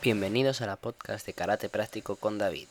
Bienvenidos a la podcast de Karate Práctico con David.